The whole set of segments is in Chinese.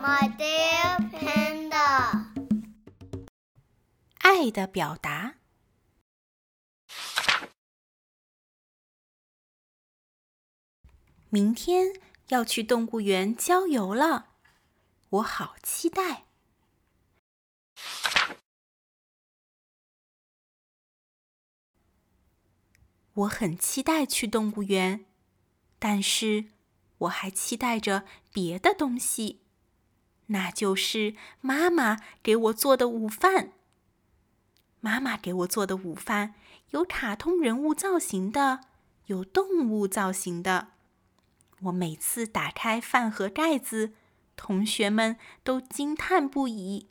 My dear panda，爱的表达。明天要去动物园郊游了，我好期待。我很期待去动物园，但是我还期待着别的东西，那就是妈妈给我做的午饭。妈妈给我做的午饭有卡通人物造型的，有动物造型的。我每次打开饭盒盖子，同学们都惊叹不已。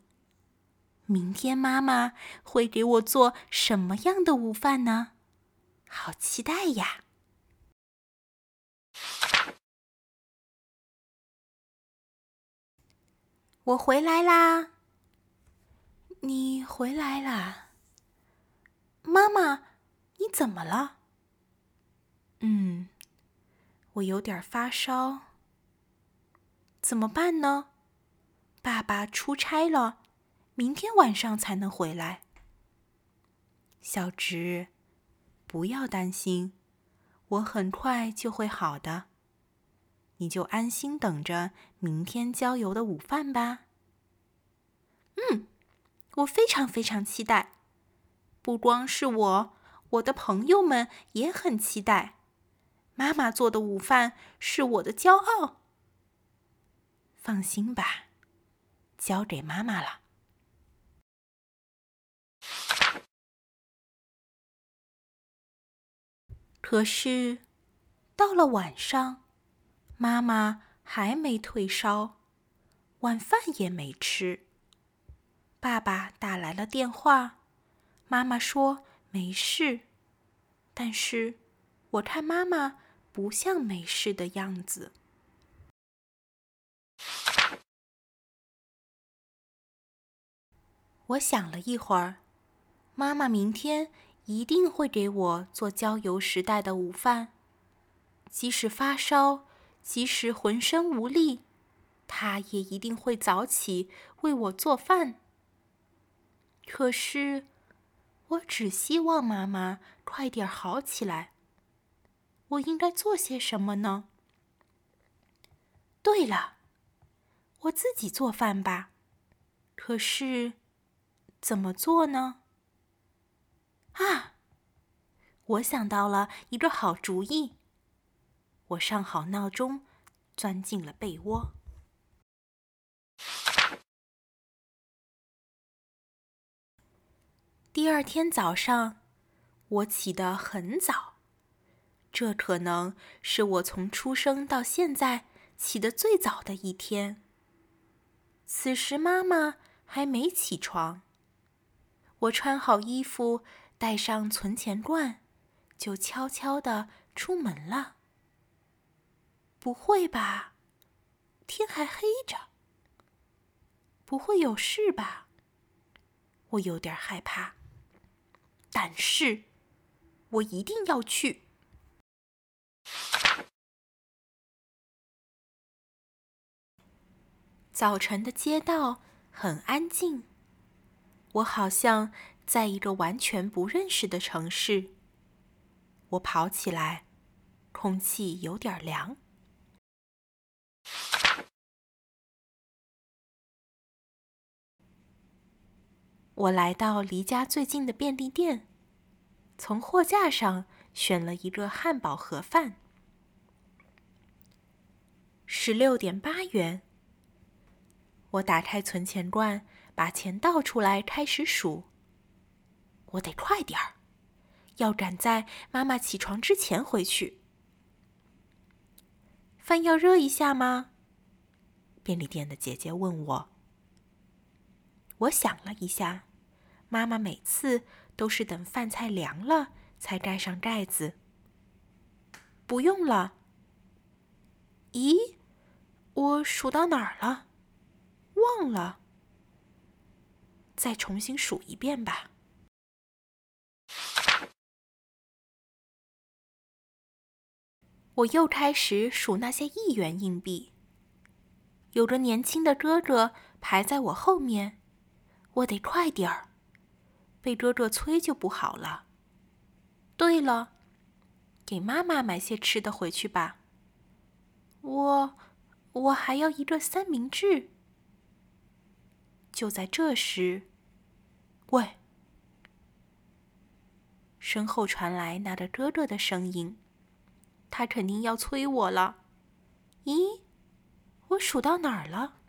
明天妈妈会给我做什么样的午饭呢？好期待呀！我回来啦！你回来啦？妈妈，你怎么了？嗯，我有点发烧。怎么办呢？爸爸出差了，明天晚上才能回来。小植。不要担心，我很快就会好的。你就安心等着明天郊游的午饭吧。嗯，我非常非常期待。不光是我，我的朋友们也很期待。妈妈做的午饭是我的骄傲。放心吧，交给妈妈了。可是，到了晚上，妈妈还没退烧，晚饭也没吃。爸爸打来了电话，妈妈说没事，但是我看妈妈不像没事的样子。我想了一会儿，妈妈明天。一定会给我做郊游时带的午饭，即使发烧，即使浑身无力，他也一定会早起为我做饭。可是，我只希望妈妈快点好起来。我应该做些什么呢？对了，我自己做饭吧。可是，怎么做呢？啊！我想到了一个好主意。我上好闹钟，钻进了被窝。第二天早上，我起得很早，这可能是我从出生到现在起得最早的一天。此时妈妈还没起床。我穿好衣服。带上存钱罐，就悄悄地出门了。不会吧？天还黑着，不会有事吧？我有点害怕，但是我一定要去。早晨的街道很安静，我好像……在一个完全不认识的城市，我跑起来，空气有点凉。我来到离家最近的便利店，从货架上选了一个汉堡盒饭，十六点八元。我打开存钱罐，把钱倒出来，开始数。我得快点儿，要赶在妈妈起床之前回去。饭要热一下吗？便利店的姐姐问我。我想了一下，妈妈每次都是等饭菜凉了才盖上盖子。不用了。咦，我数到哪儿了？忘了。再重新数一遍吧。我又开始数那些一元硬币，有个年轻的哥哥排在我后面，我得快点儿，被哥哥催就不好了。对了，给妈妈买些吃的回去吧。我，我还要一个三明治。就在这时，喂！身后传来那个哥哥的声音，他肯定要催我了。咦，我数到哪儿了？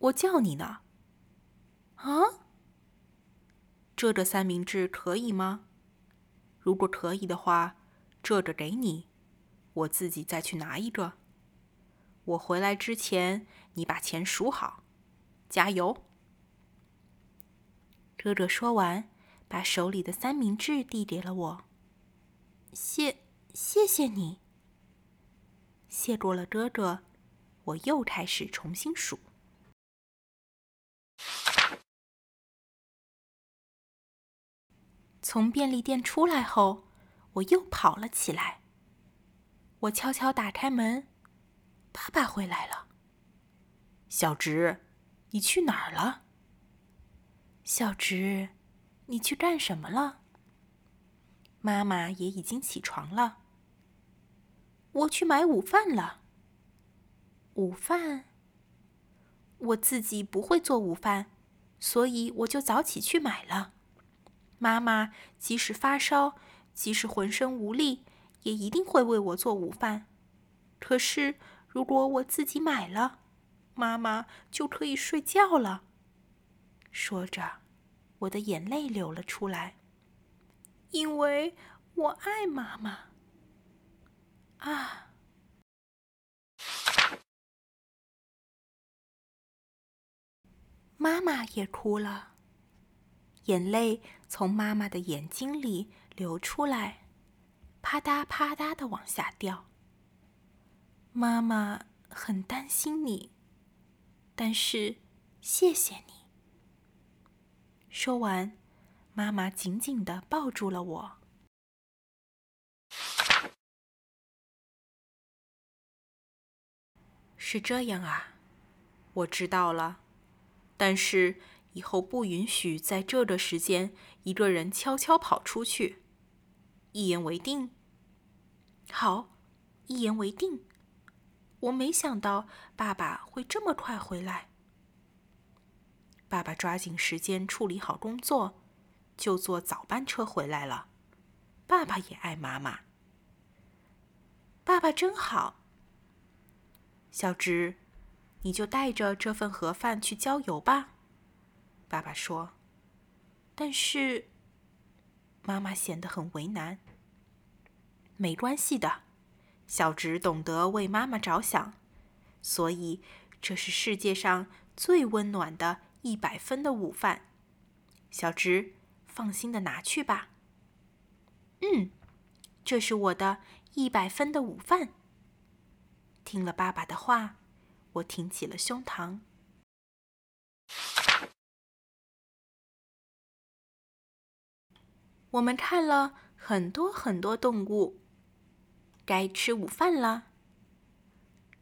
我叫你呢。啊？这个三明治可以吗？如果可以的话，这个给你。我自己再去拿一个。我回来之前，你把钱数好。加油！哥哥说完，把手里的三明治递给了我。谢，谢谢你。谢过了哥哥，我又开始重新数。从便利店出来后，我又跑了起来。我悄悄打开门，爸爸回来了。小直，你去哪儿了？小直，你去干什么了？妈妈也已经起床了。我去买午饭了。午饭？我自己不会做午饭，所以我就早起去买了。妈妈即使发烧，即使浑身无力。也一定会为我做午饭。可是，如果我自己买了，妈妈就可以睡觉了。说着，我的眼泪流了出来，因为我爱妈妈。啊！妈妈也哭了，眼泪从妈妈的眼睛里流出来。啪嗒啪嗒的往下掉。妈妈很担心你，但是谢谢你。说完，妈妈紧紧的抱住了我。是这样啊，我知道了。但是以后不允许在这个时间一个人悄悄跑出去。一言为定。好，一言为定。我没想到爸爸会这么快回来。爸爸抓紧时间处理好工作，就坐早班车回来了。爸爸也爱妈妈。爸爸真好。小直，你就带着这份盒饭去郊游吧。爸爸说。但是。妈妈显得很为难。没关系的，小直懂得为妈妈着想，所以这是世界上最温暖的一百分的午饭。小直，放心的拿去吧。嗯，这是我的一百分的午饭。听了爸爸的话，我挺起了胸膛。我们看了很多很多动物，该吃午饭了。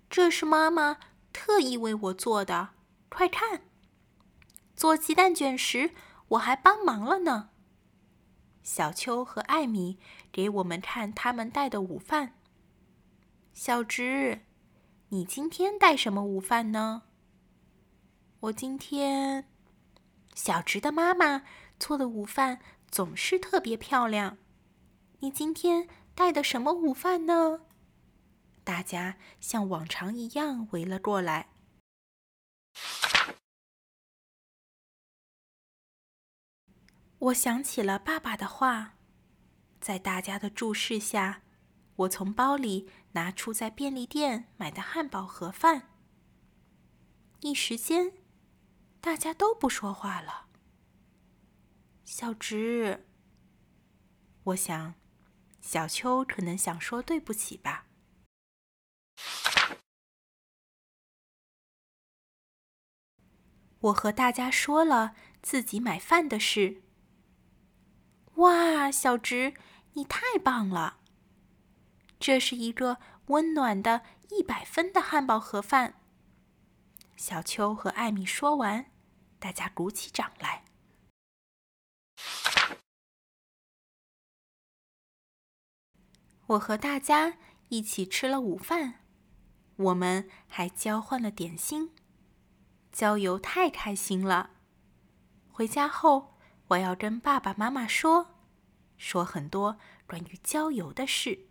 这是妈妈特意为我做的，快看！做鸡蛋卷时，我还帮忙了呢。小秋和艾米给我们看他们带的午饭。小直，你今天带什么午饭呢？我今天，小直的妈妈做的午饭。总是特别漂亮。你今天带的什么午饭呢？大家像往常一样围了过来。我想起了爸爸的话，在大家的注视下，我从包里拿出在便利店买的汉堡盒饭。一时间，大家都不说话了。小直，我想，小秋可能想说对不起吧。我和大家说了自己买饭的事。哇，小直，你太棒了！这是一个温暖的一百分的汉堡盒饭。小秋和艾米说完，大家鼓起掌来。我和大家一起吃了午饭，我们还交换了点心。郊游太开心了，回家后我要跟爸爸妈妈说，说很多关于郊游的事。